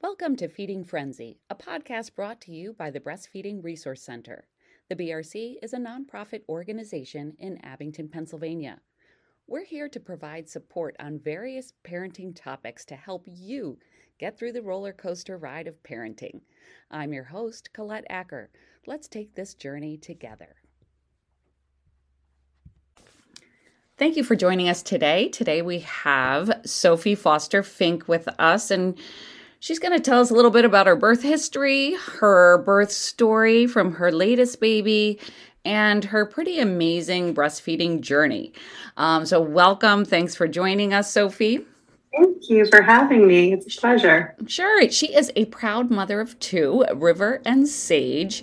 Welcome to Feeding Frenzy, a podcast brought to you by the Breastfeeding Resource Center. The BRC is a nonprofit organization in Abington, Pennsylvania. We're here to provide support on various parenting topics to help you get through the roller coaster ride of parenting. I'm your host, Colette Acker. Let's take this journey together. Thank you for joining us today. Today we have Sophie Foster Fink with us, and She's going to tell us a little bit about her birth history, her birth story from her latest baby, and her pretty amazing breastfeeding journey. Um, so, welcome. Thanks for joining us, Sophie. Thank you for having me. It's a pleasure. Sure. She is a proud mother of two, River and Sage.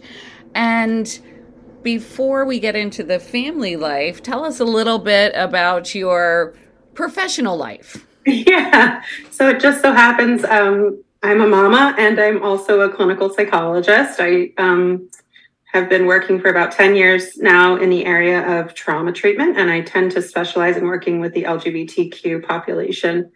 And before we get into the family life, tell us a little bit about your professional life. Yeah. So it just so happens um, I'm a mama and I'm also a clinical psychologist. I um, have been working for about 10 years now in the area of trauma treatment, and I tend to specialize in working with the LGBTQ population.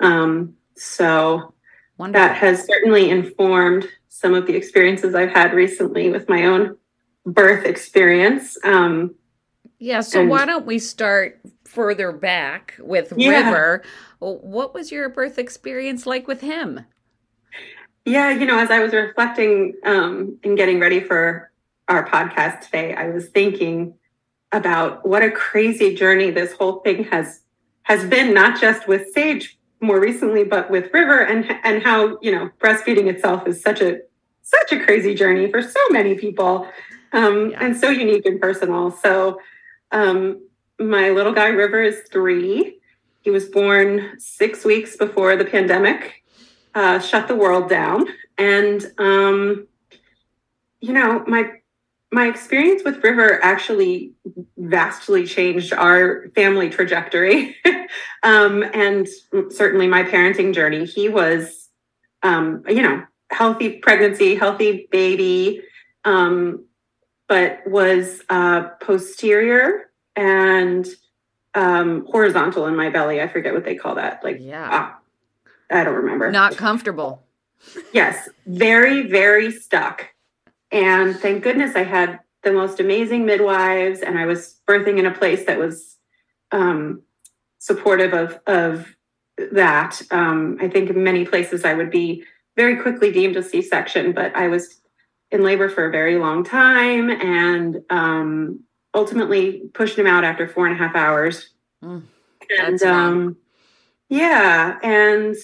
Um, so Wonderful. that has certainly informed some of the experiences I've had recently with my own birth experience. Um, yeah, so and, why don't we start further back with yeah. River? What was your birth experience like with him? Yeah, you know, as I was reflecting um, and getting ready for our podcast today, I was thinking about what a crazy journey this whole thing has has been, not just with Sage more recently, but with River, and and how you know breastfeeding itself is such a such a crazy journey for so many people, um, yeah. and so unique and personal. So, um, my little guy River is three. He was born six weeks before the pandemic uh, shut the world down. And um, you know, my my experience with River actually vastly changed our family trajectory, um, and certainly my parenting journey. He was, um, you know, healthy pregnancy, healthy baby, um, but was uh, posterior and um, horizontal in my belly. I forget what they call that. Like, yeah. Uh, I don't remember. Not comfortable. yes, very, very stuck. And thank goodness I had the most amazing midwives, and I was birthing in a place that was um, supportive of of that. Um, I think in many places I would be very quickly deemed a C-section, but I was in labor for a very long time, and um, ultimately pushed him out after four and a half hours. Mm, and um, yeah, and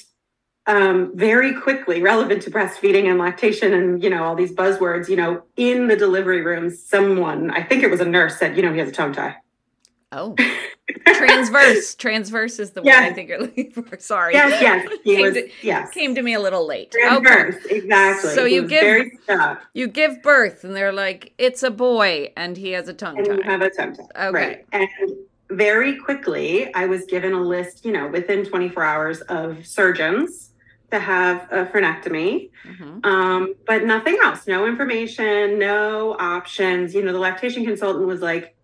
um, very quickly relevant to breastfeeding and lactation and you know all these buzzwords you know in the delivery room someone i think it was a nurse said you know he has a tongue tie. Oh. Transverse. Transverse is the yes. one i think you're looking for. Sorry. Yes yes. He came was to, yes. came to me a little late. Transverse. Okay. exactly. So he you give you give birth and they're like it's a boy and he has a tongue and tie. you have a tongue tie. Okay. Right. and very quickly i was given a list you know within 24 hours of surgeons to have a frenectomy, mm-hmm. um, but nothing else. No information, no options. You know, the lactation consultant was like,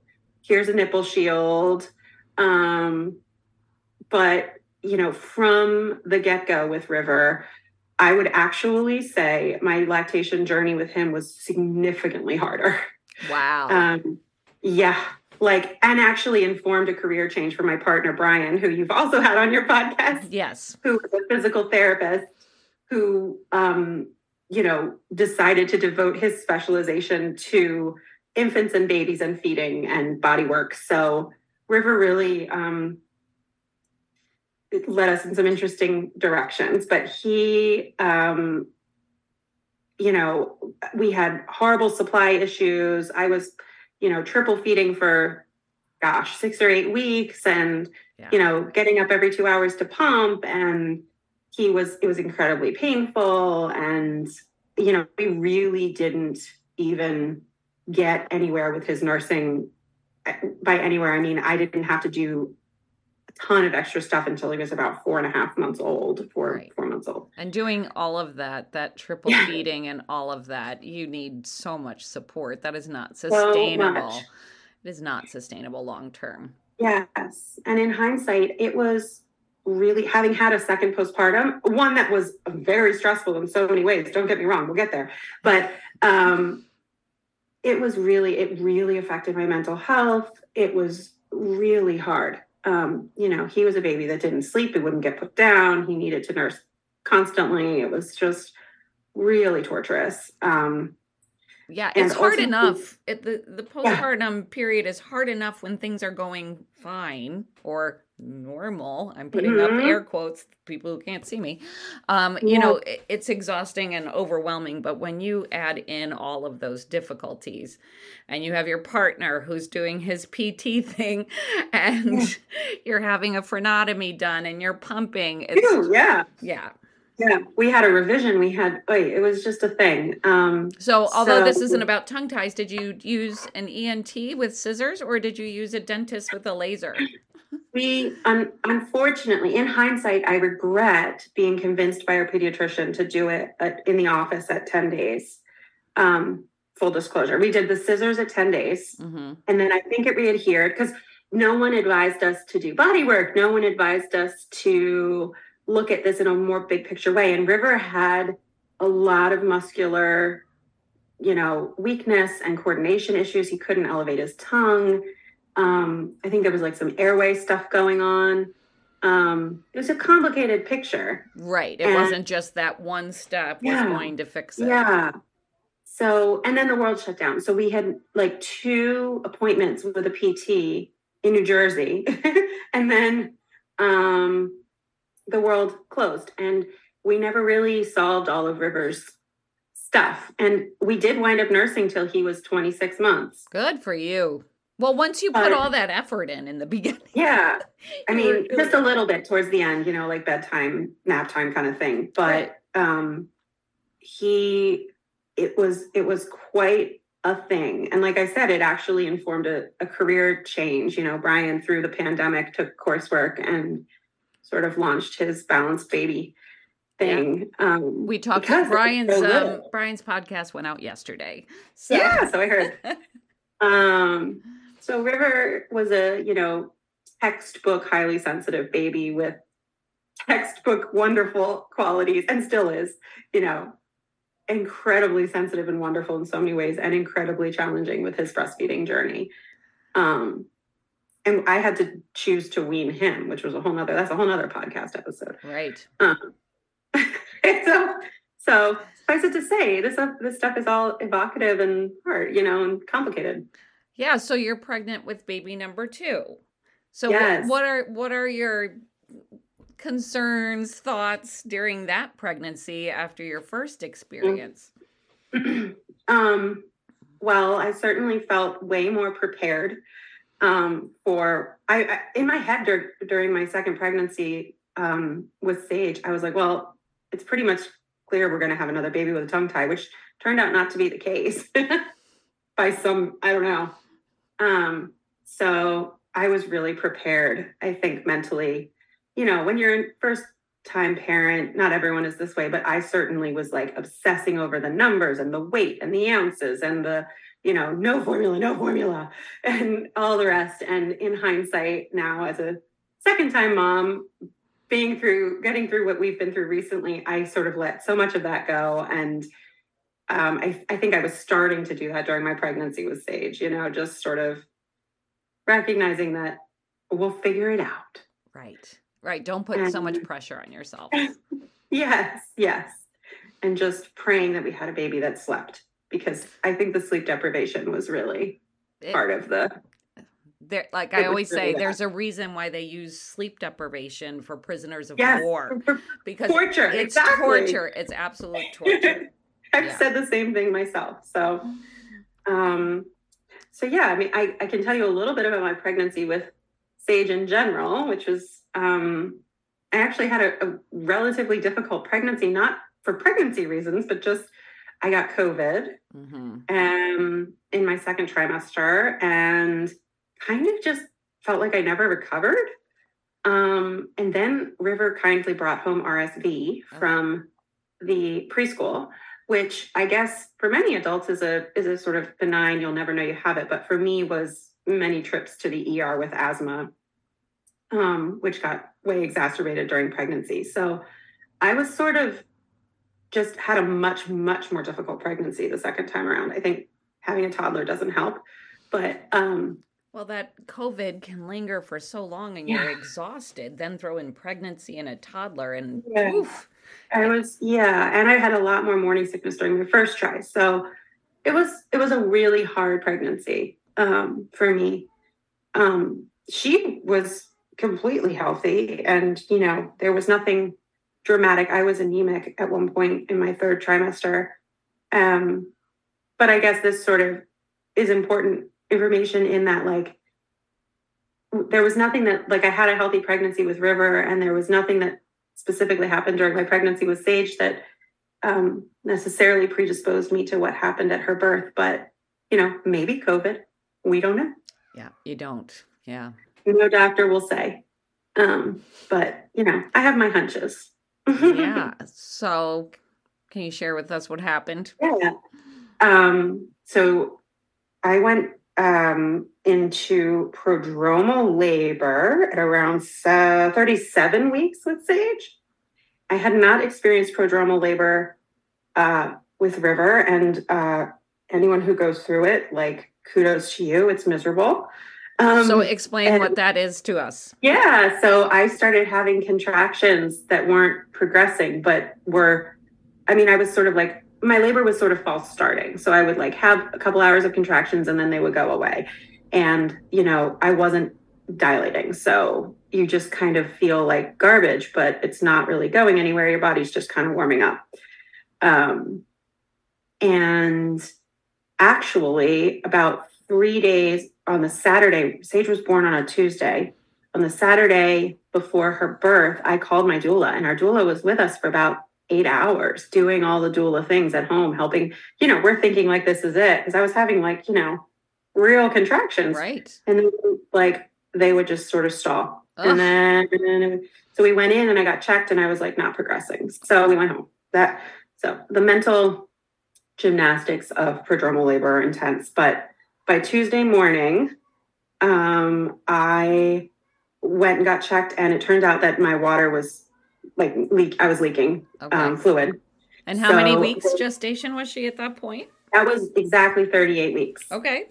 "Here's a nipple shield," um, but you know, from the get go with River, I would actually say my lactation journey with him was significantly harder. Wow. Um, yeah, like and actually informed a career change for my partner Brian, who you've also had on your podcast. Yes, who is a physical therapist who um, you know decided to devote his specialization to infants and babies and feeding and body work. So River really um, led us in some interesting directions, but he um, you know, we had horrible supply issues. I was you know, triple feeding for gosh, six or eight weeks and, yeah. you know, getting up every two hours to pump. And he was, it was incredibly painful. And, you know, we really didn't even get anywhere with his nursing. Eh, by anywhere, I mean, I didn't have to do a ton of extra stuff until he was about four and a half months old, four right. Old. And doing all of that, that triple feeding and all of that, you need so much support. That is not sustainable. So it is not sustainable long term. Yes. And in hindsight, it was really having had a second postpartum, one that was very stressful in so many ways. Don't get me wrong, we'll get there. But um it was really, it really affected my mental health. It was really hard um, you know, he was a baby that didn't sleep. He wouldn't get put down. He needed to nurse constantly. It was just really torturous. Um, yeah, it's hard enough. It, the the postpartum yeah. period is hard enough when things are going fine or normal. I'm putting mm-hmm. up air quotes, people who can't see me. Um, yeah. You know, it, it's exhausting and overwhelming. But when you add in all of those difficulties and you have your partner who's doing his PT thing and yeah. you're having a frenotomy done and you're pumping, it's, yeah. Yeah. Yeah, we had a revision. We had, wait, it was just a thing. Um, so, although so, this isn't about tongue ties, did you use an ENT with scissors or did you use a dentist with a laser? We, un- unfortunately, in hindsight, I regret being convinced by our pediatrician to do it at, in the office at 10 days. Um, full disclosure, we did the scissors at 10 days. Mm-hmm. And then I think it readhered because no one advised us to do body work. No one advised us to look at this in a more big picture way. And River had a lot of muscular, you know, weakness and coordination issues. He couldn't elevate his tongue. Um, I think there was like some airway stuff going on. Um, it was a complicated picture. Right. It and, wasn't just that one step yeah, was going to fix it. Yeah. So, and then the world shut down. So we had like two appointments with a PT in New Jersey. and then um, the world closed. And we never really solved all of River's stuff. And we did wind up nursing till he was 26 months. Good for you. Well, once you put uh, all that effort in in the beginning. Yeah. I mean, just a little bit towards the end, you know, like bedtime, nap time kind of thing. But right. um he it was it was quite a thing. And like I said, it actually informed a, a career change. You know, Brian through the pandemic took coursework and sort of launched his balanced baby thing. Yeah. Um, we talked Brian's um, Brian's podcast went out yesterday. So. Yeah, so I heard. um so River was a, you know, textbook highly sensitive baby with textbook wonderful qualities and still is, you know, incredibly sensitive and wonderful in so many ways and incredibly challenging with his breastfeeding journey. Um, and I had to choose to wean him, which was a whole nother, that's a whole nother podcast episode. Right. Um, so, so suffice it to say, this, this stuff is all evocative and hard, you know, and complicated. Yeah, so you're pregnant with baby number 2. So yes. what, what are what are your concerns, thoughts during that pregnancy after your first experience? um well, I certainly felt way more prepared um, for I, I, in my head dur- during my second pregnancy um, with Sage, I was like, well, it's pretty much clear we're going to have another baby with a tongue tie, which turned out not to be the case by some I don't know um, so I was really prepared, I think, mentally. You know, when you're a first time parent, not everyone is this way, but I certainly was like obsessing over the numbers and the weight and the ounces and the, you know, no formula, no formula, and all the rest. And in hindsight, now as a second time mom, being through, getting through what we've been through recently, I sort of let so much of that go and um, I, I think I was starting to do that during my pregnancy with Sage, you know, just sort of recognizing that we'll figure it out. Right. Right. Don't put and, so much pressure on yourself. yes. Yes. And just praying that we had a baby that slept because I think the sleep deprivation was really it, part of the. There, like I always really say, bad. there's a reason why they use sleep deprivation for prisoners of yes, war because torture. It's exactly. torture. It's absolute torture. I've yeah. said the same thing myself. So, um, so yeah, I mean, I, I can tell you a little bit about my pregnancy with Sage in general, which was, um, I actually had a, a relatively difficult pregnancy, not for pregnancy reasons, but just I got COVID mm-hmm. um, in my second trimester and kind of just felt like I never recovered. Um, and then River kindly brought home RSV Oh. from the preschool, which I guess for many adults is a is a sort of benign, you'll never know you have it. But for me was many trips to the ER with asthma, um, which got way exacerbated during pregnancy. So I was sort of just had a much, much more difficult pregnancy the second time around. I think having a toddler doesn't help. But um Well, that COVID can linger for so long and you're exhausted. Then throw in pregnancy and a toddler and Yeah. oof. I was yeah, and I had a lot more morning sickness during my first try. So it was it was a really hard pregnancy um, for me. Um, she was completely healthy, and you know there was nothing dramatic. I was anemic at one point in my third trimester, um, but I guess this sort of is important information in that like there was nothing that like I had a healthy pregnancy with River, and there was nothing that specifically happened during my pregnancy with Sage that um, necessarily predisposed me to what happened at her birth. But, you know, maybe COVID. We don't know. Yeah, you don't. Yeah. No doctor will say. Um, but, you know, I have my hunches. Yeah. so, can you share with us what happened? yeah. Um, so I went um, into prodromal labor at around uh, 37 weeks with Sage. I had not experienced prodromal labor uh, with River, and uh, anyone who goes through it, like, kudos to you. It's miserable. Um, so, explain and- what that is to us. yeah, so I started having contractions that weren't progressing, but were, I mean, I was sort of like, my labor was sort of false starting. So I would like have a couple hours of contractions and then they would go away. And, you know, I wasn't dilating. So you just kind of feel like garbage, but it's not really going anywhere. Your body's just kind of warming up. Um, and actually, about three days on the Saturday, Sage was born on a Tuesday. On the Saturday before her birth, I called my doula, and our doula was with us for about eight hours doing all the doula things at home, helping. You know, we're thinking like this is it because I was having like, you know, real contractions. Right. And then, like, they would just sort of stall. Ugh. And then, and then, so we went in and I got checked and I was like, not progressing. So we went home. That, so the mental gymnastics of prodromal labor are intense. But by Tuesday morning, um, I went and got checked and it turned out that my water was like leak. I was leaking Okay. um, fluid. and how many weeks gestation was she at that point? That was exactly 38 weeks. Okay.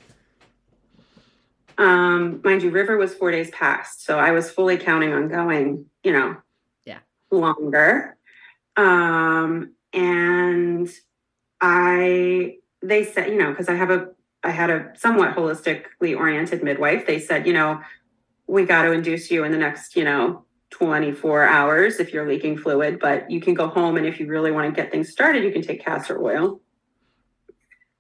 Um, mind you, River was four days past, so I was fully counting on going, you know, Yeah. longer. Um, and I, they said, you know, because I have a, I had a somewhat holistically oriented midwife. They said, you know, we got to induce you in the next, you know, 24 hours if you're leaking fluid, but you can go home and if you really want to get things started, you can take castor oil.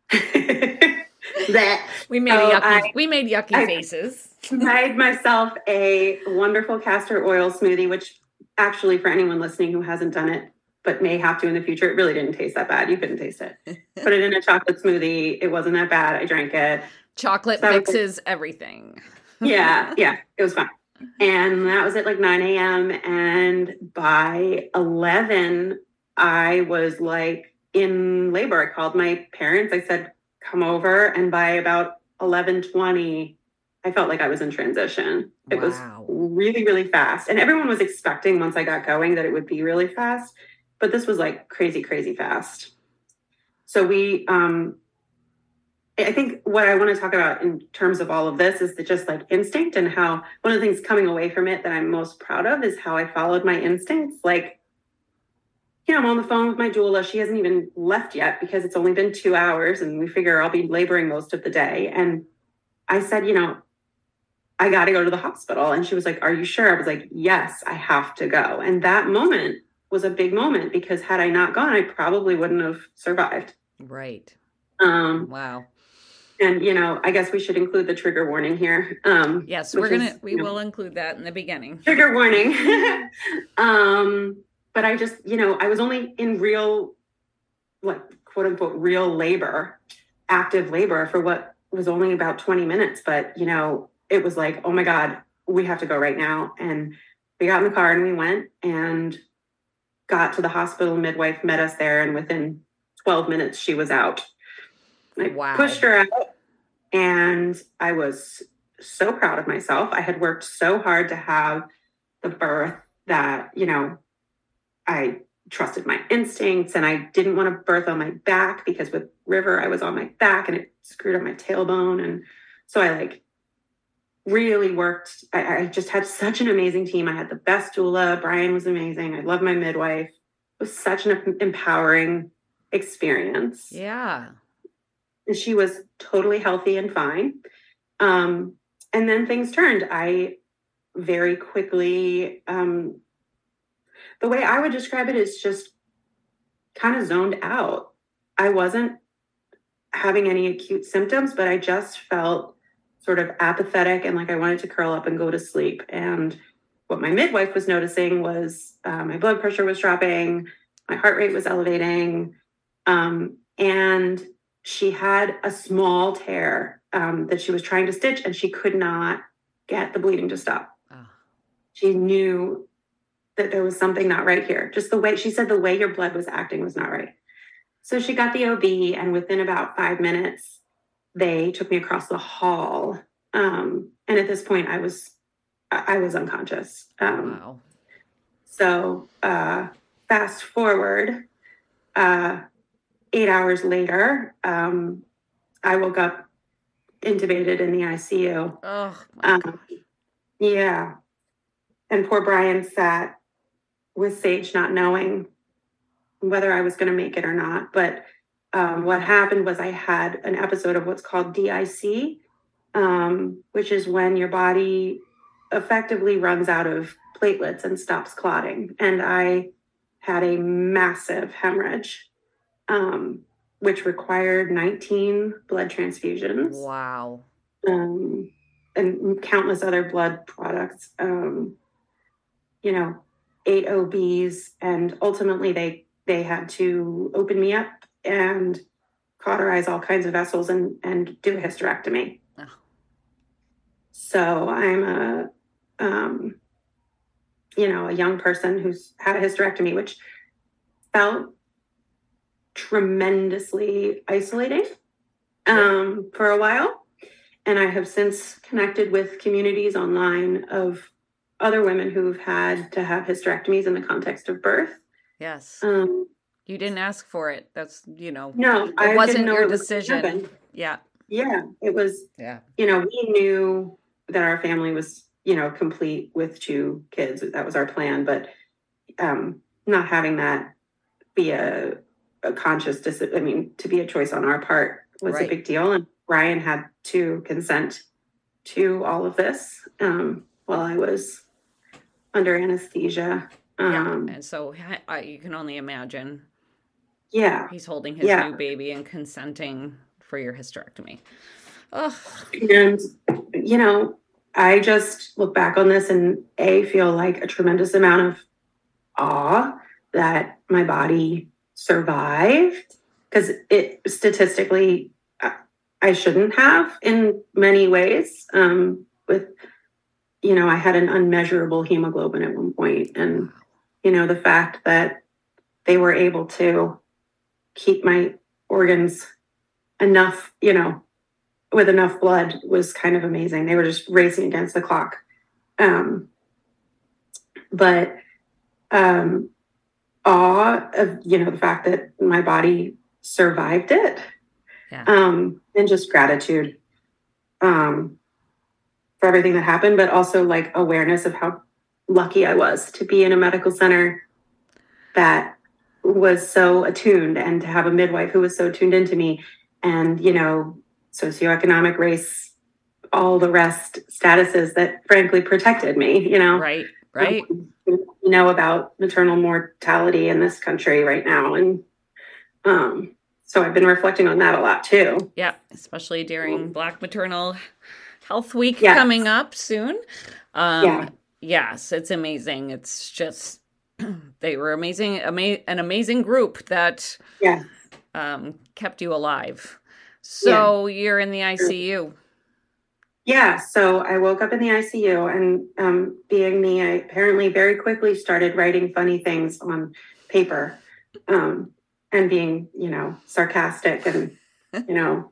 that We made Oh, yucky. I- we made yucky I- faces. made myself a wonderful castor oil smoothie, which actually, for anyone listening who hasn't done it but may have to in the future, it really didn't taste that bad. You couldn't taste it. Put it in a chocolate smoothie. It wasn't that bad. I drank it. Chocolate So- fixes everything. Yeah, yeah, it was fine. And that was at like 9 a.m. And by 11, I was like in labor. I called my parents. I said, come over. And by about 11:20, I felt like I was in transition. It was really, really fast. And everyone was expecting once I got going that it would be really fast, but this was like crazy, crazy fast. So we um I think what I want to talk about in terms of all of this is the just like instinct and how one of the things coming away from it that I'm most proud of is how I followed my instincts. Like, you know, I'm on the phone with my doula. She hasn't even left yet because it's only been two hours and we figure I'll be laboring most of the day. And I said, you know, I got to go to the hospital. And she was like, Are you sure? I was like, Yes, I have to go. And that moment was a big moment because had I not gone, I probably wouldn't have survived. Right. Um, Wow. and you know, I guess we should include the trigger warning here. Um, Yes, we're gonna. is, we know, will include that in the beginning. trigger warning. um, but I just, you know, I was only in real, like quote unquote, real labor, active labor for what was only about 20 minutes. But, you know, it was like, oh my God, we have to go right now. And we got in the car and we went and got to the hospital. Midwife met us there, and within 12 minutes, she was out. I Wow. pushed her out, and I was so proud of myself. I had worked so hard to have the birth that, you know, I trusted my instincts and I didn't want to birth on my back because with River, I was on my back and it screwed up my tailbone. And so I like really worked. I, I just had such an amazing team. I had the best doula. Brian was amazing. I love my midwife. It was such an empowering experience. Yeah. And she was totally healthy and fine. Um, and then things turned. I very quickly, um, the way I would describe it is just kind of zoned out. I wasn't having any acute symptoms, but I just felt sort of apathetic and like I wanted to curl up and go to sleep. And what my midwife was noticing was uh, my blood pressure was dropping, my heart rate was elevating, um, and she had a small tear um, that she was trying to stitch, and she could not get the bleeding to stop. Oh, She knew that there was something not right here. Just the way she said the way your blood was acting was not right. So she got the OB, and within about five minutes, they took me across the hall. Um, and at this point, I was I was unconscious. Um, wow. so uh, fast forward, uh, eight hours later, um, I woke up intubated in the ICU. Oh, my Um, yeah. And poor Brian sat with Sage not knowing whether I was going to make it or not. But um, what happened was I had an episode of what's called DIC, um, which is when your body effectively runs out of platelets and stops clotting. And I had a massive hemorrhage, um, which required 19 blood transfusions Wow. um, and countless other blood products. Um, you know, eight OBs, and ultimately they they had to open me up and cauterize all kinds of vessels and and do a hysterectomy. Oh. So I'm a, um, you know, a young person who's had a hysterectomy, which felt tremendously isolating um, for a while. And I have since connected with communities online of other women who've had to have hysterectomies in the context of birth. Yes. Um, You didn't ask for it. That's, you know, no, I wasn't didn't know your it decision. happen. yeah. Yeah, it was. Yeah. You know, we knew that our family was, you know, complete with two kids. That was our plan, but um, not having that be a, a conscious, dis- I mean, to be a choice on our part was Right. a big deal. And Brian had to consent to all of this um, while I was under anesthesia. Yeah. Um, And so ha- I, you can only imagine yeah. he's holding his Yeah. new baby and consenting for your hysterectomy. Oh, And, you know, I just look back on this and A, feel like a tremendous amount of awe that my body survived because it statistically, I- I shouldn't have in many ways. Um, with, you know, I had an unmeasurable hemoglobin at one point, and you know, the fact that they were able to keep my organs enough, you know, with enough blood was kind of amazing. They were just racing against the clock. Um, but um, awe of, you know, the fact that my body survived it. Yeah. Um, and just gratitude um, for everything that happened, but also like awareness of how lucky I was to be in a medical center that was so attuned and to have a midwife who was so tuned into me and you know socioeconomic race all the rest statuses that frankly protected me you know right. Right. you know about maternal mortality in this country right now and um so i've been reflecting on that a lot too Yeah. Especially during Black Maternal Health Week Yes. coming up soon. Um, Yeah. Yes, it's amazing. It's just, they were amazing, ama- an amazing group that yeah um, kept you alive. So you're in the ICU. Yeah, so I woke up in the ICU, and um, being me, I apparently very quickly started writing funny things on paper, um, and being, you know, sarcastic and, you know,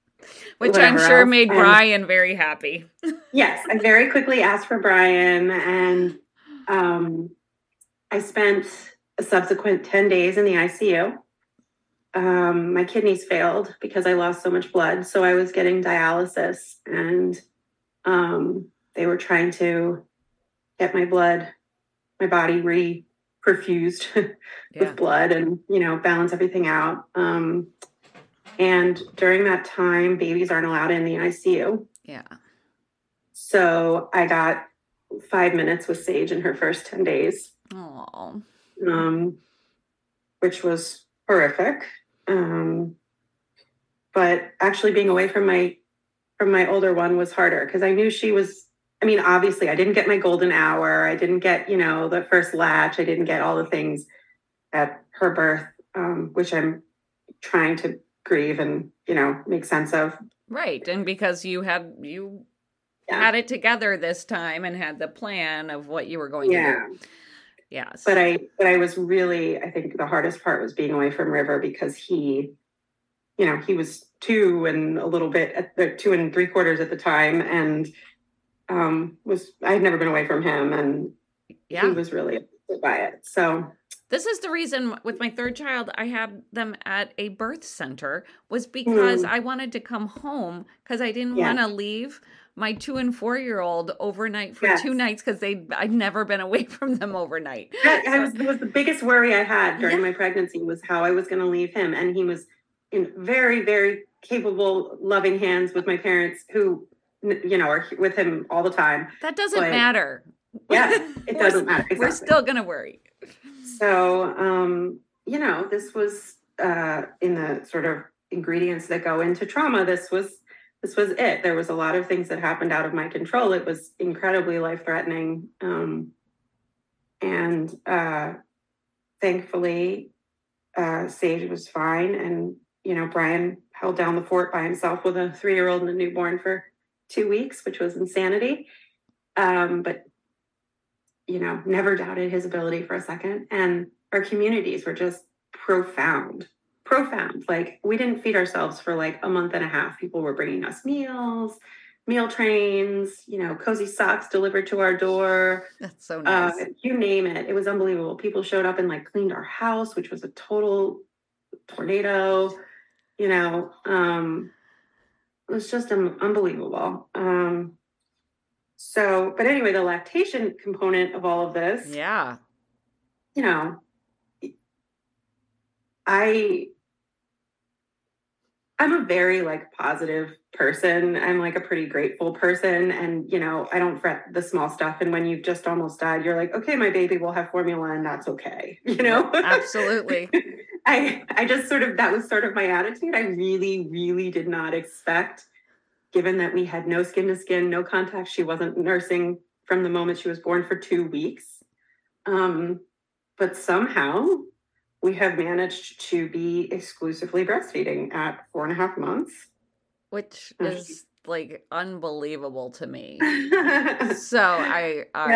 which I'm sure else. made and, Brian very happy. yes, I very quickly asked for Brian, and um, I spent a subsequent ten days in the ICU um, my kidneys failed because I lost so much blood. So I was getting dialysis, and um, they were trying to get my blood, my body re perfused yeah. with blood and, you know, balance everything out. Um, and during that time, babies aren't allowed in the ICU. Yeah. So I got five minutes with Sage in her first 10 days. Oh. Um, which was horrific. Um, but actually being away from my from my older one was harder because I knew she was I mean, obviously I didn't get my golden hour. I didn't get, you know, the first latch. I didn't get all the things at her birth, um, which I'm trying to grieve and, you know, make sense of. Right. And because you had you yeah. had it together this time and had the plan of what you were going yeah. to do. Yes. But I but I was really I think the hardest part was being away from River because he, you know, he was two and a little bit at the two and three quarters at the time and um was I had never been away from him and yeah. he was really upset by it. So this is the reason with my third child I had them at a birth center was because mm. I wanted to come home because I didn't yeah. want to leave my two and four year old overnight for yes. two nights because they I'd never been away from them overnight. That, so, was, was the biggest worry I had during yeah. my pregnancy was how I was going to leave him, and he was in very very capable, loving hands with my parents who you know are with him all the time. That doesn't but, matter. Yeah, it doesn't matter. Exactly. We're still going to worry. So, um, you know, this was uh, in the sort of ingredients that go into trauma. This was this was it. There was a lot of things that happened out of my control. It was incredibly life threatening. Um, and uh, thankfully, uh, Sage was fine. And, you know, Brian held down the fort by himself with a three year old and a newborn for two weeks, which was insanity. Um, but, you know, never doubted his ability for a second. And our communities were just profound profound. Like we didn't feed ourselves for like a month and a half. People were bringing us meals, meal trains, you know, cozy socks delivered to our door. That's so uh, nice. Uh, you name it. It was unbelievable. People showed up and like cleaned our house, which was a total tornado. You know, um, it was just um, unbelievable. Um, so, but anyway, the lactation component of all of this. Yeah. You know, I I'm a very like positive person. I'm like a pretty grateful person. And, you know, I don't fret the small stuff. And when you've just almost died, you're like, okay, my baby will have formula and that's okay. You know? Absolutely. I I just sort of that was sort of my attitude. I really, really did not expect, given that we had no skin to skin, no contact. She wasn't nursing from the moment she was born for two weeks. Um, but somehow we have managed to be exclusively breastfeeding at four and a half months. Which is like unbelievable to me. so I I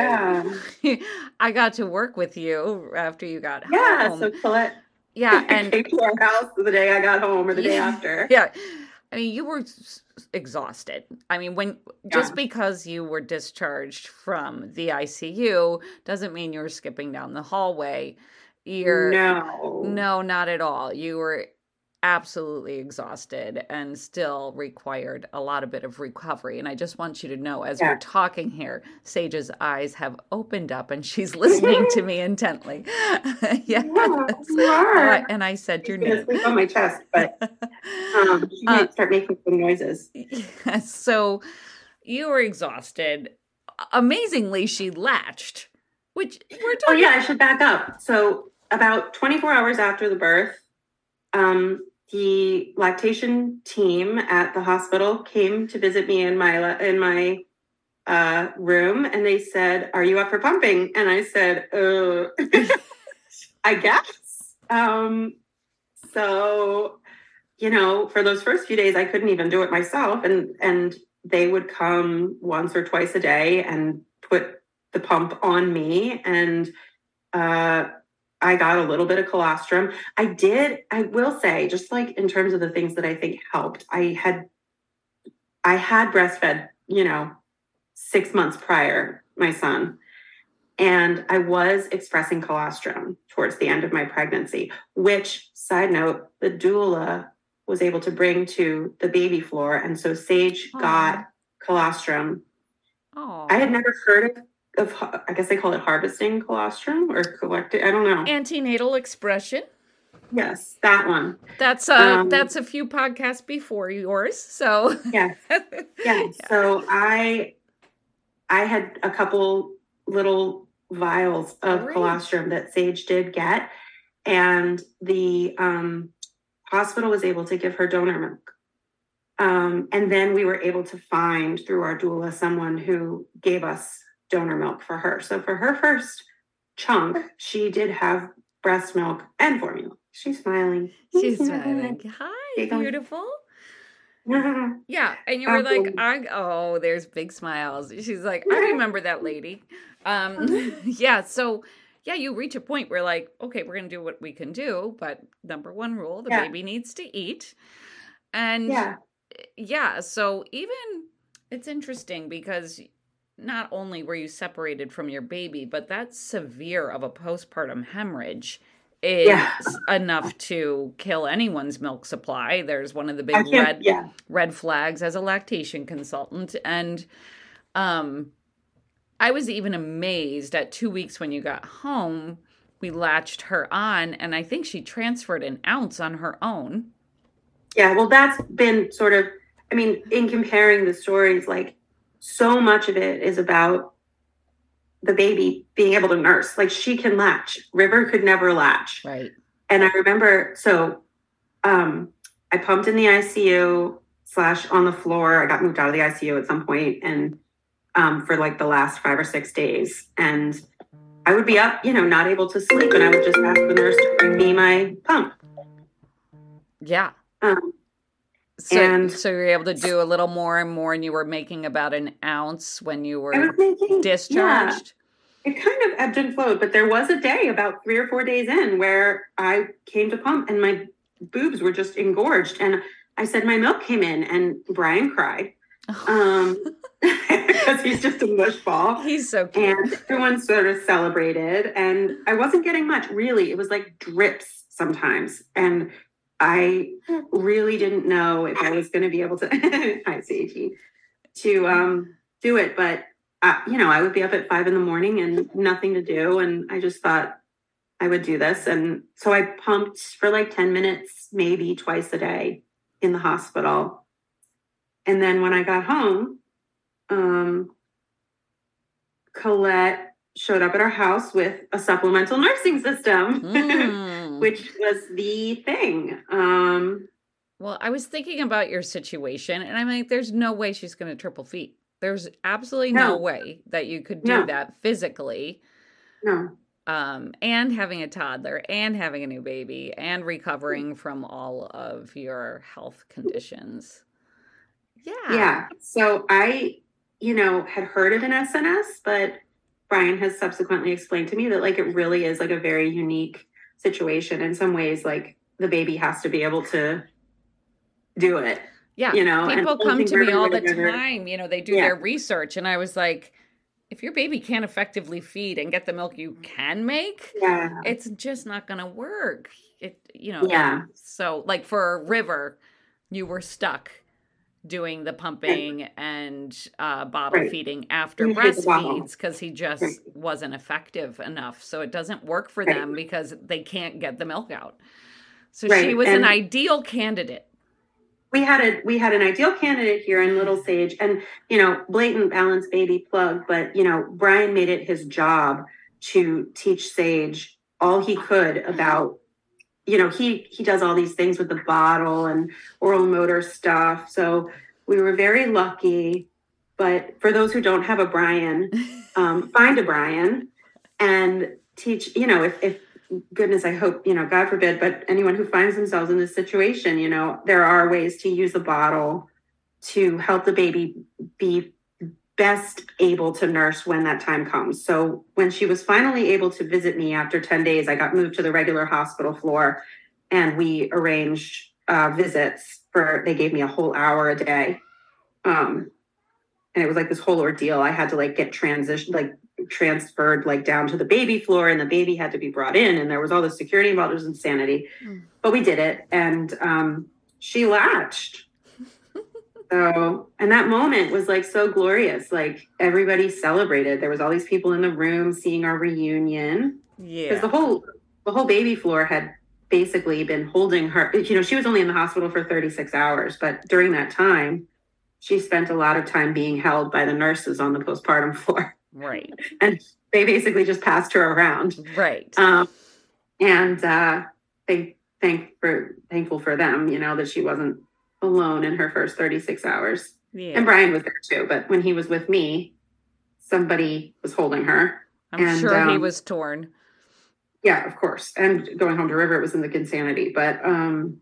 yeah. I got to work with you after you got yeah, home. Yeah, so Colette yeah, and came to our house the day I got home or the yeah, day after. Yeah. I mean, you were exhausted. I mean, when yeah. just because you were discharged from the ICU doesn't mean you're skipping down the hallway you're no. no not at all. You were absolutely exhausted and still required a lot of bit of recovery and i just want you to know as yeah. we're talking here sage's eyes have opened up and she's listening to me intently. Yes. yeah uh, and i said your name sleep on my chest but um, she uh, might start making some noises. yes, so you were exhausted. Amazingly she latched which we're talking oh yeah i should back up. So about 24 hours after the birth, um, the lactation team at the hospital came to visit me in my in my uh, room, and they said, "Are you up for pumping?" And I said, uh, "I guess." Um, so, you know, for those first few days, I couldn't even do it myself, and and they would come once or twice a day and put the pump on me and uh, I got a little bit of colostrum. I did, I will say, just like in terms of the things that I think helped, I had I had breastfed, you know, six months prior, my son. And I was expressing colostrum towards the end of my pregnancy, which, side note, the doula was able to bring to the baby floor. And so Sage Aww. got colostrum. Aww. I had never heard of of I guess they call it harvesting colostrum or collecting. I don't know. Antenatal expression. Yes, that one. That's uh um, that's a few podcasts before yours. So yes. yeah. yeah. So I I had a couple little vials of colostrum that Sage did get. And the um, hospital was able to give her donor milk. Um, and then we were able to find through our doula someone who gave us donor milk for her. So for her first chunk, she did have breast milk and formula. She's smiling. She's smiling. Hi, beautiful. yeah, and you were like, I, "Oh, there's big smiles." She's like, "I remember that lady." Um, yeah, so yeah, you reach a point where like, okay, we're gonna do what we can do, but number one rule: the yeah. baby needs to eat, and yeah, yeah. So even it's interesting because not only were you separated from your baby, but that's severe of a postpartum hemorrhage is yeah. enough to kill anyone's milk supply. There's one of the big red yeah. red flags as a lactation consultant. And um I was even amazed at two weeks when you got home, we latched her on and I think she transferred an ounce on her own. Yeah, well that's been sort of I mean, in comparing the stories, like so much of it is about the baby being able to nurse. Like she can latch. River could never latch. Right. And I remember, so um, I pumped in the ICU slash on the floor. I got moved out of the ICU at some point and um, for like the last five or six days. And I would be up, you know, not able to sleep. And I would just ask the nurse to bring me my pump. Yeah. Um, so, and so you were able to do a little more and more, and you were making about an ounce when you were making, discharged. Yeah, it kind of ebbed and flowed, but there was a day about three or four days in where I came to pump and my boobs were just engorged, and I said my milk came in, and Brian cried. Um, because he's just a mush ball. He's so cute. And everyone sort of celebrated, and I wasn't getting much really. It was like drips sometimes, and I really didn't know if I was going to be able to, I Seiji, to um, do it. But, uh, you know, I would be up at five in the morning and nothing to do. And I just thought I would do this. And so I pumped for like 10 minutes, maybe twice a day in the hospital. And then when I got home, um, Colette showed up at our house with a supplemental nursing system. Mm. Which was the thing. Um, well, I was thinking about your situation, and I'm like, there's no way she's going to triple feet. There's absolutely no. no, way that you could do no. that physically. No. Um, and having a toddler, and having a new baby, and recovering from all of your health conditions. Yeah. Yeah. So I, you know, had heard of an SNS, but Brian has subsequently explained to me that like it really is like a very unique situation. In some ways like the baby has to be able to do it yeah. you know people come to me all the time you know they do yeah. their research and i was like if your baby can't effectively feed and get the milk you can make yeah. it's just not gonna work. It you know yeah. so like for river you were stuck doing the pumping and uh, bottle right. feeding after breastfeeds because he just right. wasn't effective enough. So it doesn't work for right. them because they can't get the milk out. So she was and an ideal candidate. We had a we had an ideal candidate here in Little Sage, and you know, blatant balance baby plug, but you know, Brian made it his job to teach Sage all he could about you know he he does all these things with the bottle and oral motor stuff. So we were very lucky. But for those who don't have a brian um, find a brian and teach you know if, if goodness i hope you know god forbid but anyone who finds themselves in this situation you know there are ways to use the bottle to help the baby be best able to nurse when that time comes. So when she was finally able to visit me after 10 days, I got moved to the regular hospital floor and we arranged uh, visits for, they gave me a whole hour a day. Um, and it was like this whole ordeal. I had to like get transitioned, like transferred like down to the baby floor and the baby had to be brought in and there was all the security involved. It was insanity, mm. but we did it. And um, she latched so, and that moment was like so glorious. Like everybody celebrated. There was all these people in the room seeing our reunion. Yeah. Because the whole the whole baby floor had basically been holding her. You know, she was only in the hospital for 36 hours, but during that time, she spent a lot of time being held by the nurses on the postpartum floor. Right. and they basically just passed her around. Right. Um, and uh, they thank for thankful for them, you know, that she wasn't alone in her first 36 hours. Yeah. And Brian was there too, but when he was with me, somebody was holding her. I'm and, sure um, he was torn. Yeah, of course. And going home to River, it was in the insanity. But um,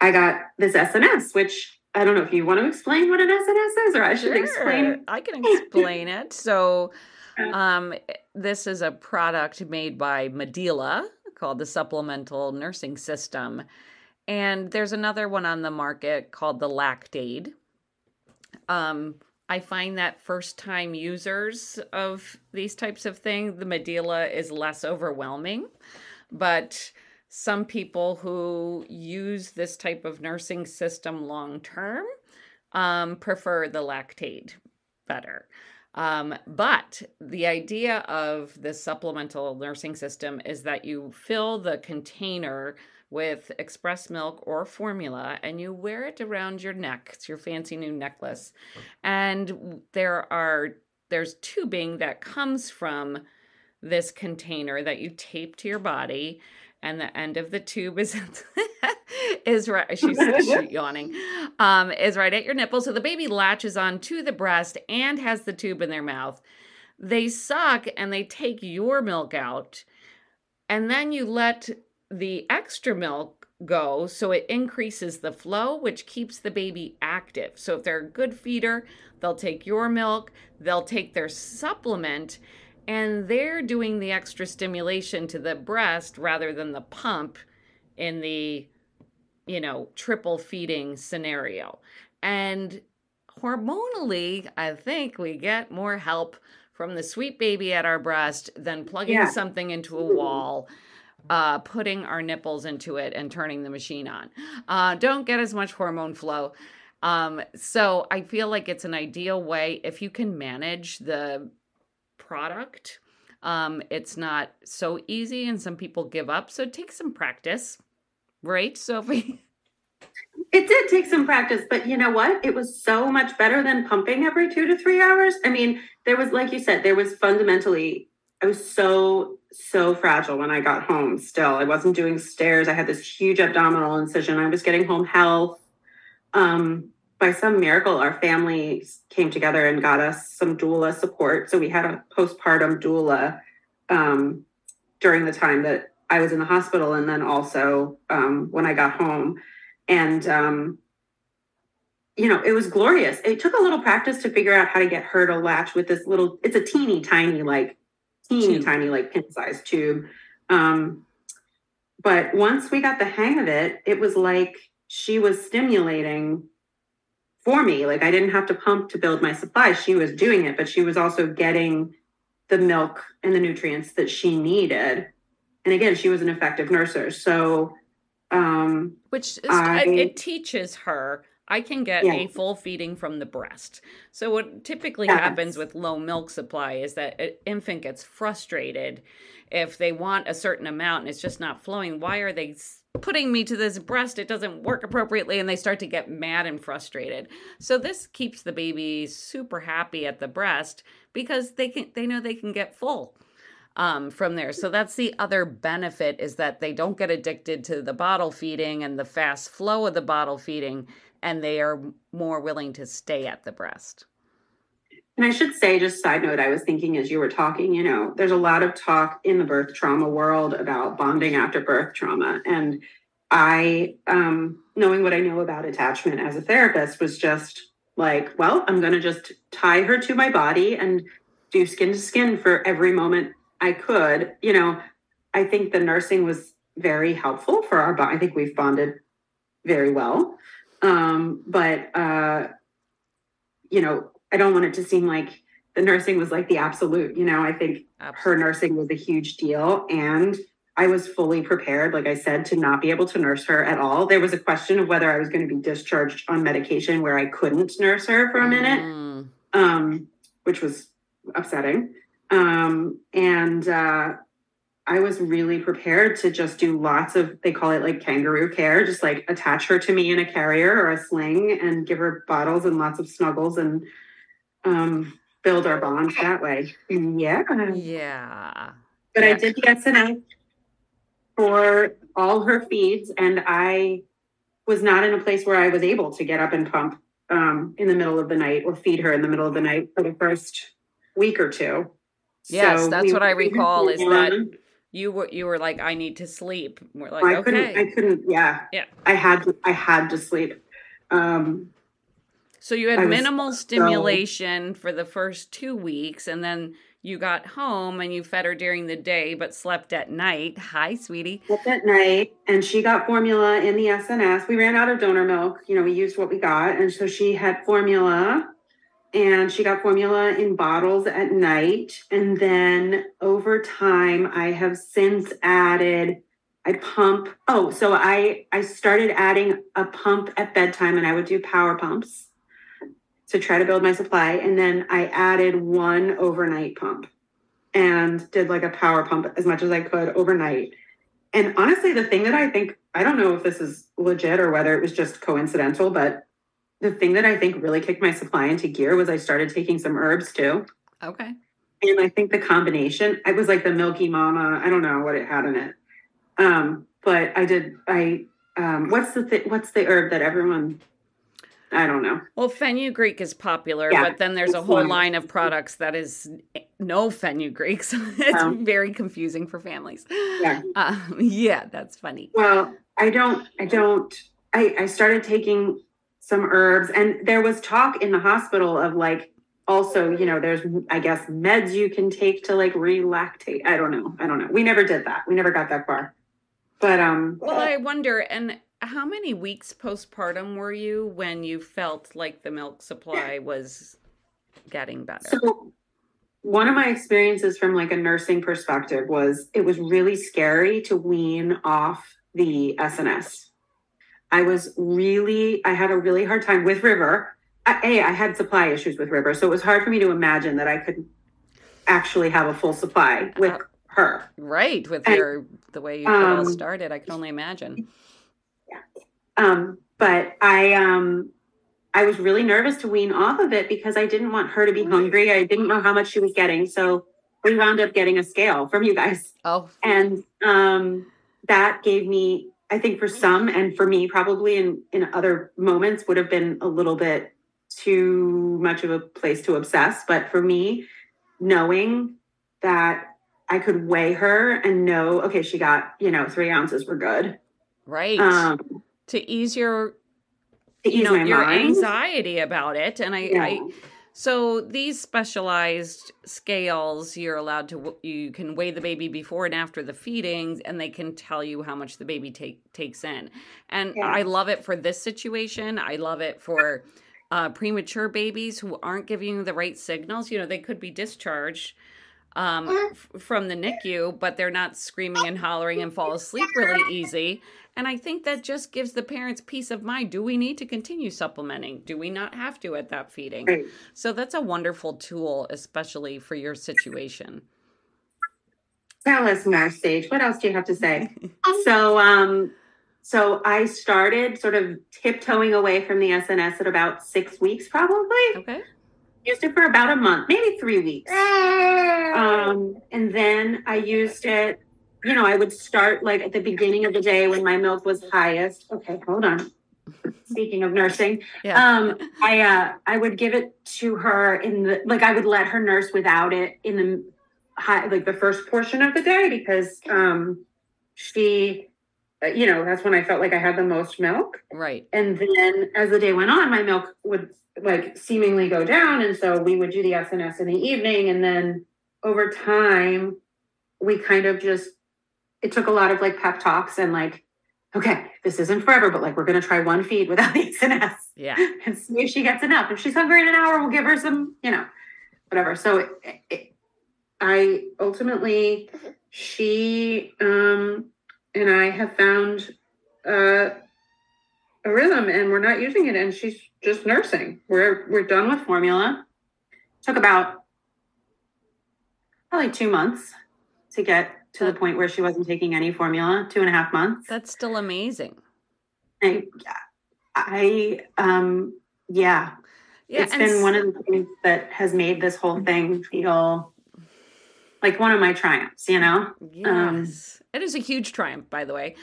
I got this SNS, which I don't know if you want to explain what an SNS is, or I should sure. explain. I can explain it. So, um, this is a product made by Medela called the Supplemental Nursing System. And there's another one on the market called the Lact-Aid. Um, I find that first time users of these types of things, the Medela is less overwhelming. But some people who use this type of nursing system long term um, prefer the Lact-Aid better. Um, but the idea of the supplemental nursing system is that you fill the container with express milk or formula and you wear it around your neck. It's your fancy new necklace. And there are there's tubing that comes from this container that you tape to your body and the end of the tube is is right she's, she's yawning um is right at your nipple so the baby latches on to the breast and has the tube in their mouth they suck and they take your milk out and then you let the extra milk go so it increases the flow which keeps the baby active. So if they're a good feeder they'll take your milk they'll take their supplement and they're doing the extra stimulation to the breast rather than the pump in the you know triple feeding scenario. And hormonally i think we get more help from the sweet baby at our breast than plugging yeah. something into a mm-hmm. wall uh, putting our nipples into it and turning the machine on. Uh, don't get as much hormone flow. Um, so I feel like it's an ideal way if you can manage the product. Um, it's not so easy, and some people give up. So take some practice, right, Sophie? It did take some practice, but you know what? It was so much better than pumping every two to three hours. I mean, there was, like you said, there was fundamentally, I was so so fragile when I got home still. I wasn't doing stairs. I had this huge abdominal incision. I was getting home health. Um, by some miracle, our family came together and got us some doula support. So we had a postpartum doula um, during the time that I was in the hospital and then also um, when I got home. And, um, you know, it was glorious. It took a little practice to figure out how to get her to latch with this little, it's a teeny tiny, like teeny tube. tiny, like pin sized tube. Um, but once we got the hang of it, it was like she was stimulating for me. Like I didn't have to pump to build my supply. She was doing it, but she was also getting the milk and the nutrients that she needed. And again, she was an effective nurser. So, um, which is, I, it teaches her I can get yeah. a full feeding from the breast. So what typically yes. happens with low milk supply is that an infant gets frustrated if they want a certain amount and it's just not flowing. Why are they putting me to this breast? It doesn't work appropriately and they start to get mad and frustrated. So this keeps the baby super happy at the breast because they can they know they can get full. Um, from there. So that's the other benefit is that they don't get addicted to the bottle feeding and the fast flow of the bottle feeding and they are more willing to stay at the breast. And I should say, just side note, I was thinking as you were talking, you know, there's a lot of talk in the birth trauma world about bonding after birth trauma. And I, um, knowing what I know about attachment as a therapist, was just like, well, I'm going to just tie her to my body and do skin to skin for every moment I could. You know, I think the nursing was very helpful for our bond. I think we've bonded very well. Um, but, uh, you know, I don't want it to seem like the nursing was like the absolute, you know, I think Absolutely. her nursing was a huge deal. And I was fully prepared, like I said, to not be able to nurse her at all. There was a question of whether I was going to be discharged on medication where I couldn't nurse her for a minute, mm. um, which was upsetting. Um, and uh, I was really prepared to just do lots of, they call it like kangaroo care, just like attach her to me in a carrier or a sling and give her bottles and lots of snuggles and um, build our bond that way. Yeah. Yeah. But yeah. I did the SNS for all her feeds, and I was not in a place where I was able to get up and pump um, in the middle of the night or feed her in the middle of the night for the first week or two. Yes, so that's we, what I recall is that you were you were like, I need to sleep. We're like, I okay. couldn't I couldn't yeah. Yeah. I had to I had to sleep. Um so you had minimal stimulation so, for the first two weeks and then you got home and you fed her during the day but slept at night. Hi, sweetie. Slept at night and she got formula in the SNS. We ran out of donor milk. You know, we used what we got. And so she had formula and she got formula in bottles at night. And then over time, I have since added. I pump. Oh, so I I started adding a pump at bedtime, and I would do power pumps to try to build my supply. And then I added one overnight pump and did like a power pump as much as I could overnight. And honestly, the thing that I think, I don't know if this is legit or whether it was just coincidental, but the thing that I think really kicked my supply into gear was I started taking some herbs too. Okay. And I think the combination, I was like the Milky Mama. I don't know what it had in it. Um, but I did, I, um, what's the, th- what's the herb that everyone I don't know. Well, fenugreek is popular, yeah, but then there's a whole line of products that is no fenugreek, so it's um, very confusing for families. Yeah, uh, yeah, that's funny. Well, I don't, I don't. I, I started taking some herbs, and there was talk in the hospital of like also, you know, there's I guess meds you can take to like relactate. I don't know. I don't know. We never did that. We never got that far. But um. Well, I wonder, and how many weeks postpartum were you when you felt like the milk supply was getting better? So, one of my experiences from like a nursing perspective was it was really scary to wean off the SNS. I was really, I had a really hard time with River. I, a, I had supply issues with River, so it was hard for me to imagine that I could actually have a full supply with uh, her. Right, with and, your the way you um, all started, I can only imagine. Um, but I um I was really nervous to wean off of it because I didn't want her to be hungry. I didn't know how much she was getting. So we wound up getting a scale from you guys. Oh. And um that gave me, I think for some and for me probably in in other moments would have been a little bit too much of a place to obsess. But for me, knowing that I could weigh her and know, okay, she got, you know, three ounces, we're good. Right. Um, to ease your to you know your mind. anxiety about it and I, yeah. I so these specialized scales you're allowed to you can weigh the baby before and after the feedings and they can tell you how much the baby take takes in. And yeah. i love it for this situation. I love it for uh, premature babies who aren't giving you the right signals. You know they could be discharged um, f- from the NICU, but they're not screaming and hollering and fall asleep really easy. And I think that just gives the parents peace of mind. Do we need to continue supplementing? Do we not have to at that feeding? So that's a wonderful tool, especially for your situation. Tell us, Nurse Sage. What else do you have to say? so, um, so I started sort of tiptoeing away from the SNS at about six weeks, probably. Okay. Used it for about a month, maybe three weeks. Um, and then I used it you know, I would start like at the beginning of the day when my milk was highest. Okay, hold on. Speaking of nursing, yeah. um, I uh, I would give it to her in the like I would let her nurse without it in the high like the first portion of the day because um, she you know, that's when I felt like I had the most milk. Right. And then as the day went on, my milk would like seemingly go down. And so we would do the SNS in the evening. And then over time, we kind of just, it took a lot of like pep talks and like, okay, this isn't forever, but like we're going to try one feed without the SNS. Yeah. And see if she gets enough. If she's hungry in an hour, we'll give her some, you know, whatever. So it, it, I ultimately, she um, and I have found uh, a rhythm and we're not using it. And she's just nursing. We're, we're done with formula. Took about probably two months to get to the point where she wasn't taking any formula, two and a half months. That's still amazing. I, I, um, yeah. yeah it's been one of the things that has made this whole thing feel like one of my triumphs, you know? Um, yes. Um, it is a huge triumph, by the way.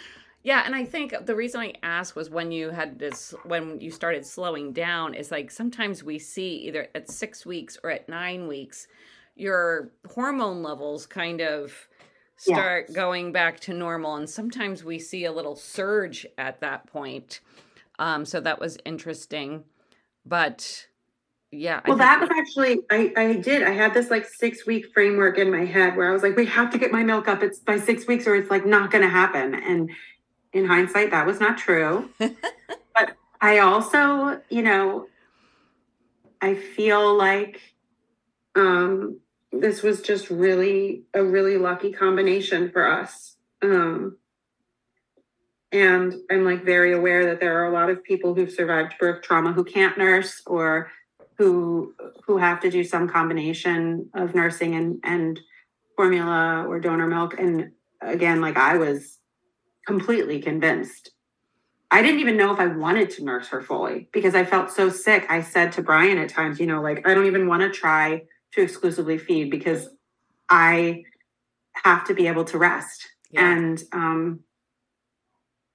Yeah, and I think the reason I asked was when you had this, when you started slowing down, is like sometimes we see either at six weeks or at nine weeks, your hormone levels kind of start going back to normal. And sometimes we see a little surge at that point. Um, so that was interesting. But yeah. Well, that was actually, I, I did. I had this like six week framework in my head where I was like, we have to get my milk up. It's by six weeks or it's like not going to happen. And in hindsight, that was not true. but I also, you know, I feel like um, this was just really a really lucky combination for us. Um, and I'm like very aware that there are a lot of people who've survived birth trauma who can't nurse or who who have to do some combination of nursing and and formula or donor milk. And again, like I was completely convinced. I didn't even know if I wanted to nurse her fully because I felt so sick. I said to Brian at times, you know, like I don't even want to try to exclusively feed because I have to be able to rest. Yeah. And um,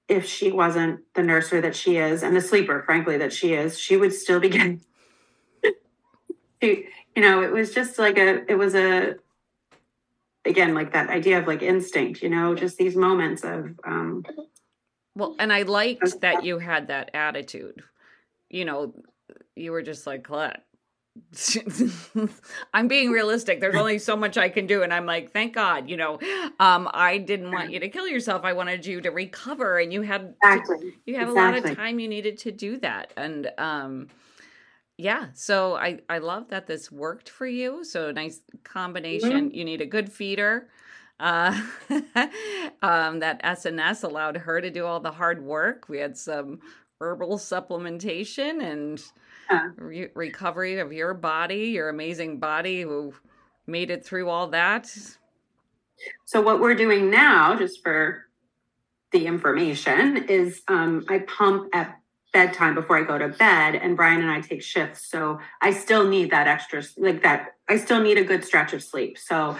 if she wasn't the nurser that she is and the sleeper, frankly, that she is, she would still be getting. You know, it was just like a, it was a, again, like that idea of like instinct, you know, just these moments of. Um, well, and I liked that you had that attitude. You know, you were just like, Colette, I'm being realistic. There's only so much I can do. And I'm like, thank God, you know, um, I didn't want you to kill yourself. I wanted you to recover. And you had, exactly. you had exactly. a lot of time you needed to do that. And, um, yeah, so I, I love that this worked for you. So nice combination. Mm-hmm. You need a good feeder. Uh, um, that SNS allowed her to do all the hard work. We had some herbal supplementation and re- recovery of your body, your amazing body who made it through all that. So, what we're doing now, just for the information, is um, I pump at bedtime before I go to bed, and Brian and I take shifts. So, I still need that extra, like that, I still need a good stretch of sleep. So,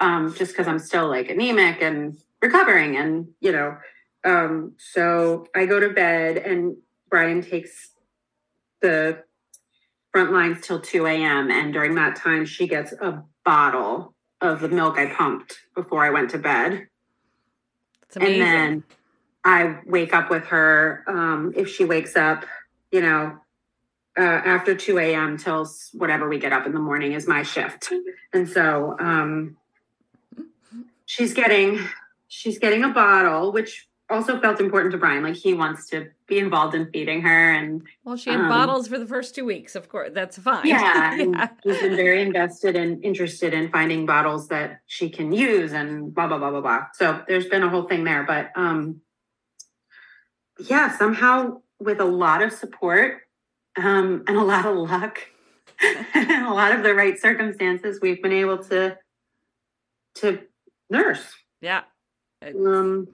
um, just because I'm still like anemic and recovering, and you know, um, so I go to bed, and Brian takes the front lines till 2 a.m. And during that time, she gets a bottle of the milk I pumped before I went to bed. And then I wake up with her. Um, if she wakes up, you know, uh, after 2 a.m. till whatever we get up in the morning is my shift. And so um, she's getting she's getting a bottle, which also felt important to Brian. Like he wants to be involved in feeding her. And well, she had um, bottles for the first two weeks. Of course, that's fine. Yeah, yeah. she's been very invested and interested in finding bottles that she can use, and blah blah blah blah blah. So there's been a whole thing there, but um, yeah, somehow with a lot of support um, and a lot of luck and a lot of the right circumstances, we've been able to to nurse. Yeah. Um,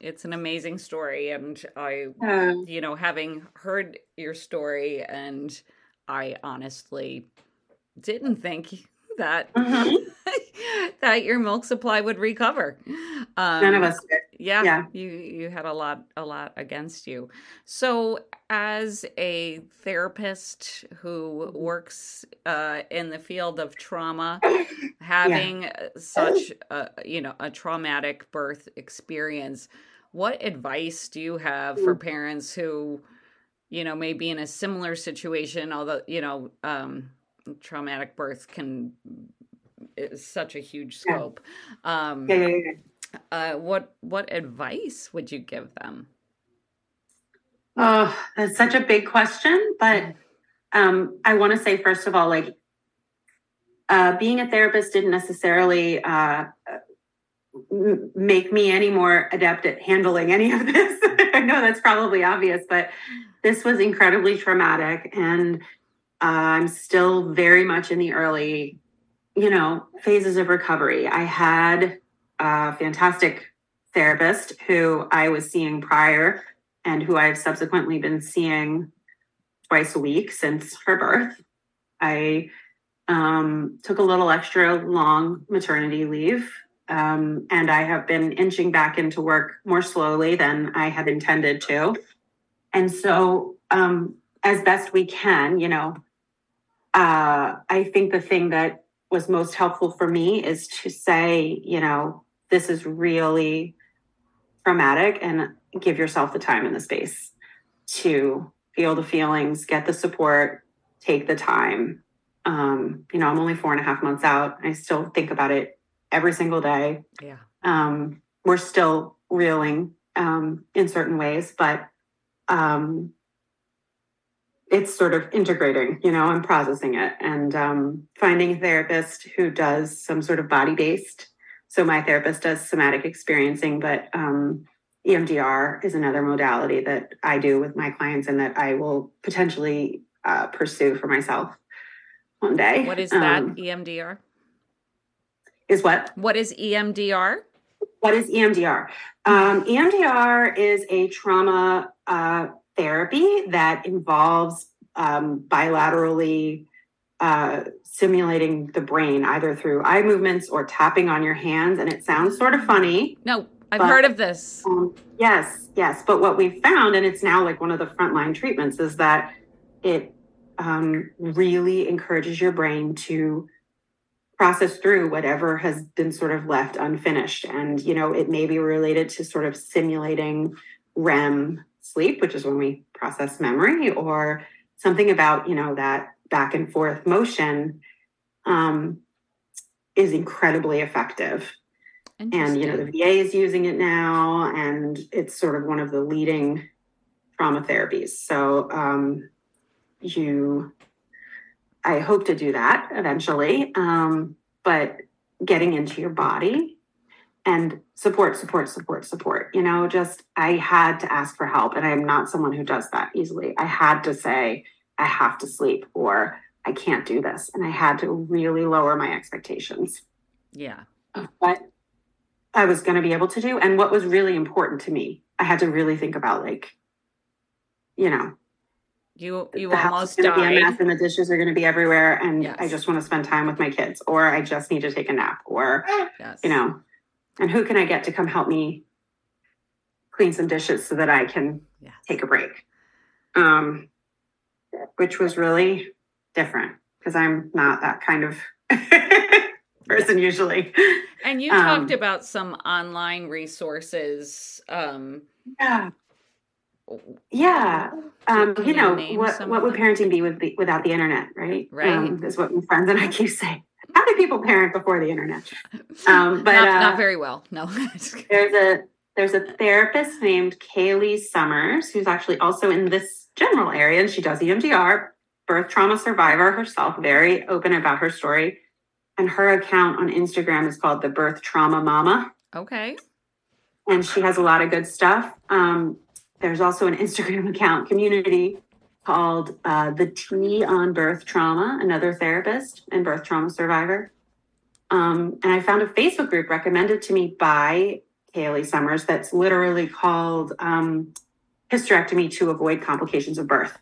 it's an amazing story and i you know having heard your story and i honestly didn't think that mm-hmm. that your milk supply would recover um, none of us did yeah, yeah you you had a lot a lot against you so as a therapist who mm-hmm. works uh, in the field of trauma having yeah. such a, you know a traumatic birth experience what advice do you have for mm. parents who, you know, may be in a similar situation, although, you know, um, traumatic birth can is such a huge scope. Yeah. Um, yeah, yeah, yeah. Uh, what what advice would you give them? Oh, that's such a big question, but mm. um, I want to say first of all, like uh, being a therapist didn't necessarily uh, make me any more adept at handling any of this. I know that's probably obvious, but this was incredibly traumatic, and uh, I'm still very much in the early, you know, phases of recovery. I had a fantastic therapist who I was seeing prior, and who I've subsequently been seeing twice a week since her birth. I um, took a little extra long maternity leave um, and I have been inching back into work more slowly than I had intended to. And so, um, as best we can, you know, uh, I think the thing that was most helpful for me is to say, you know, this is really traumatic and give yourself the time and the space to feel the feelings, get the support, take the time. Um, you know, I'm only four and a half months out. I still think about it every single day. Yeah. Um, we're still reeling um, in certain ways, but um, it's sort of integrating, you know, I'm processing it and um, finding a therapist who does some sort of body based. So my therapist does somatic experiencing, but um, EMDR is another modality that I do with my clients and that I will potentially uh, pursue for myself one day. What is that um, EMDR? is what? What is EMDR? What is EMDR? Um, EMDR is a trauma uh, therapy that involves um, bilaterally uh, simulating the brain either through eye movements or tapping on your hands. And it sounds sort of funny. No, I've but, heard of this. Um, yes, yes. But what we've found, and it's now like one of the frontline treatments, is that it um, really encourages your brain to process through whatever has been sort of left unfinished. And, you know, it may be related to sort of simulating REM sleep, which is when we process memory, or something about, you know, that back and forth motion um, is incredibly effective. And, you know, the VA is using it now, and it's sort of one of the leading trauma therapies. So, um, you I hope to do that eventually. Um, but getting into your body and support, support, support, support. You know, just I had to ask for help, and I am not someone who does that easily. I had to say, I have to sleep, or I can't do this. And I had to really lower my expectations. Yeah. Of what I was going to be able to do and what was really important to me. I had to really think about, like, you know, you you the almost died. Be a mess and the dishes are going to be everywhere, and yes. I just want to spend time with my kids, or I just need to take a nap, or yes. you know, and who can I get to come help me clean some dishes so that I can yes. take a break? Um, which was really different because I'm not that kind of person usually. And you um, talked about some online resources. Um, yeah. yeah. um, you know what what would parenting be, with, without the internet right? Right. Um, is what my friends and i keep saying. How do people parent before the internet? Um, but not, uh, not very well. No. there's a there's a therapist named kaylee summers who's actually also in this general area and she does emdr birth trauma survivor herself very open about her story. And her account on instagram is called the birth trauma mama. Okay. And she has a lot of good stuff. Um, there's also an Instagram account community called uh, the T on Birth Trauma, another therapist and birth trauma survivor. Um, and I found a Facebook group recommended to me by Kaylee Summers that's literally called um, Hysterectomy to Avoid Complications of Birth.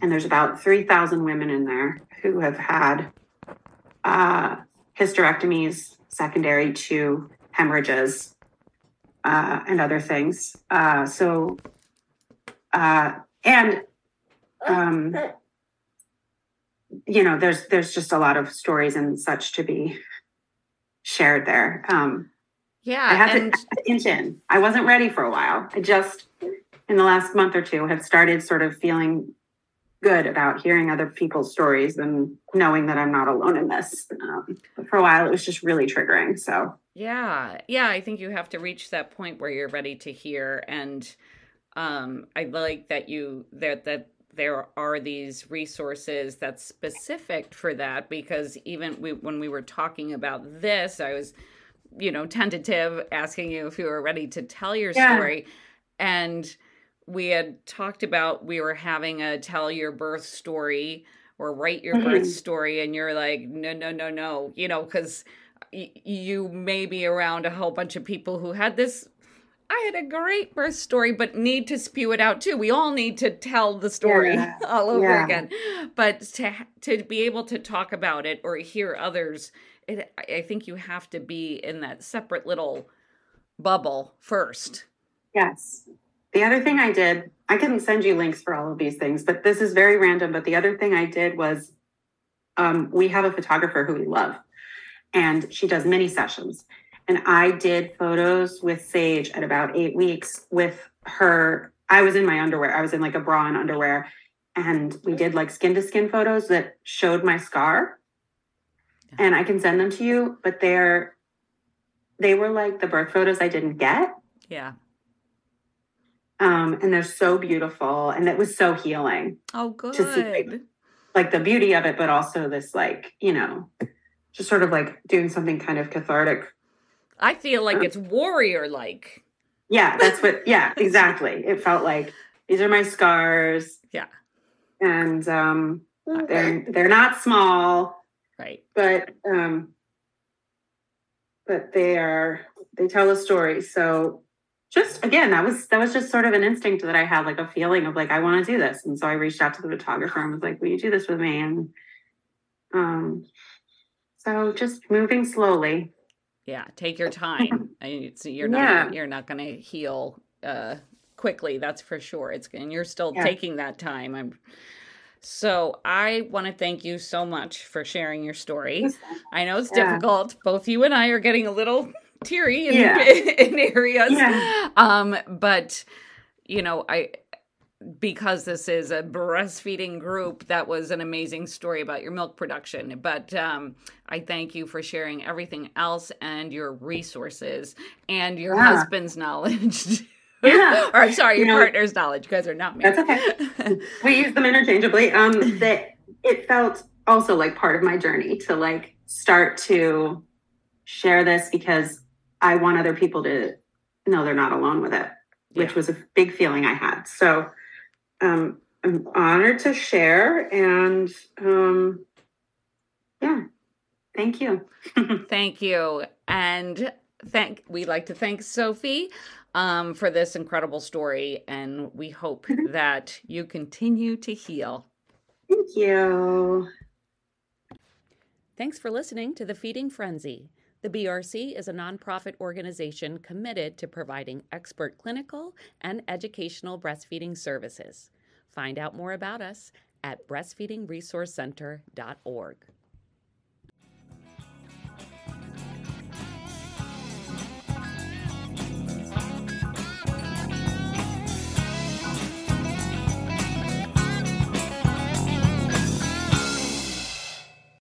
And there's about 3,000 women in there who have had uh, hysterectomies secondary to hemorrhages uh, and other things. Uh, so uh, and um, you know, there's there's just a lot of stories and such to be shared there. Um, Yeah. I had, and... to, to inch in. I wasn't ready for a while. I just, in the last month or two, have started sort of feeling good about hearing other people's stories and knowing that I'm not alone in this. Um, but for a while, it was just really triggering. So, yeah. Yeah. I think you have to reach that point where you're ready to hear. And um, I like that you, that, that, there are these resources that's specific for that because even we, when we were talking about this, I was, you know, tentative asking you if you were ready to tell your yeah. story. And we had talked about we were having a tell your birth story or write your mm-hmm. birth story and you're like no no no no you know because y- you may be around a whole bunch of people who had this I had a great birth story, but need to spew it out too. We all need to tell the story yeah. all over yeah. again. But to to be able to talk about it or hear others, it, I think you have to be in that separate little bubble first. Yes. The other thing I did, I can send you links for all of these things, but this is very random. But the other thing I did was um, we have a photographer who we love, and she does mini sessions. And I did photos with Sage at about eight weeks with her. I was in my underwear, I was in like a bra and underwear. And we did like skin to skin photos that showed my scar. And I can send them to you, but they're, they were like the birth photos I didn't get. Yeah. Um, and they're so beautiful, and it was so healing. Oh, good. To see like, like the beauty of it, but also this like you know, just sort of like doing something kind of cathartic. I feel like it's warrior like. Yeah, that's what. Yeah, exactly. It felt like these are my scars. Yeah, and um, they're they're not small, right? But um, but they are they tell a story. So just again that was that was just sort of an instinct that i had like a feeling of like i want to do this and so i reached out to the photographer and was like will you do this with me and um so just moving slowly yeah take your time you're not yeah. you're not going to heal uh quickly that's for sure it's and you're still yeah. taking that time i'm so I want to thank you so much for sharing your story. I know it's yeah. difficult. Both you and I are getting a little teary in, yeah. in areas. Yeah. Um, but you know, I because this is a breastfeeding group, that was an amazing story about your milk production. But um, I thank you for sharing everything else and your resources and your yeah. husband's knowledge. Yeah. or I'm sorry, your you know, partner's knowledge. You guys are not married. That's okay. we use them interchangeably. Um, that it felt also like part of my journey to like start to share this because I want other people to know they're not alone with it, which yeah. was a big feeling I had. So um, I'm honored to share and um, yeah, thank you. thank you. And thank we like to thank Sophie um, for this incredible story and we hope that you continue to heal. Thank you. Thanks for listening to the Feeding Frenzy. The BRC is a nonprofit organization committed to providing expert clinical and educational breastfeeding services. Find out more about us at breastfeedingresourcecenter.org.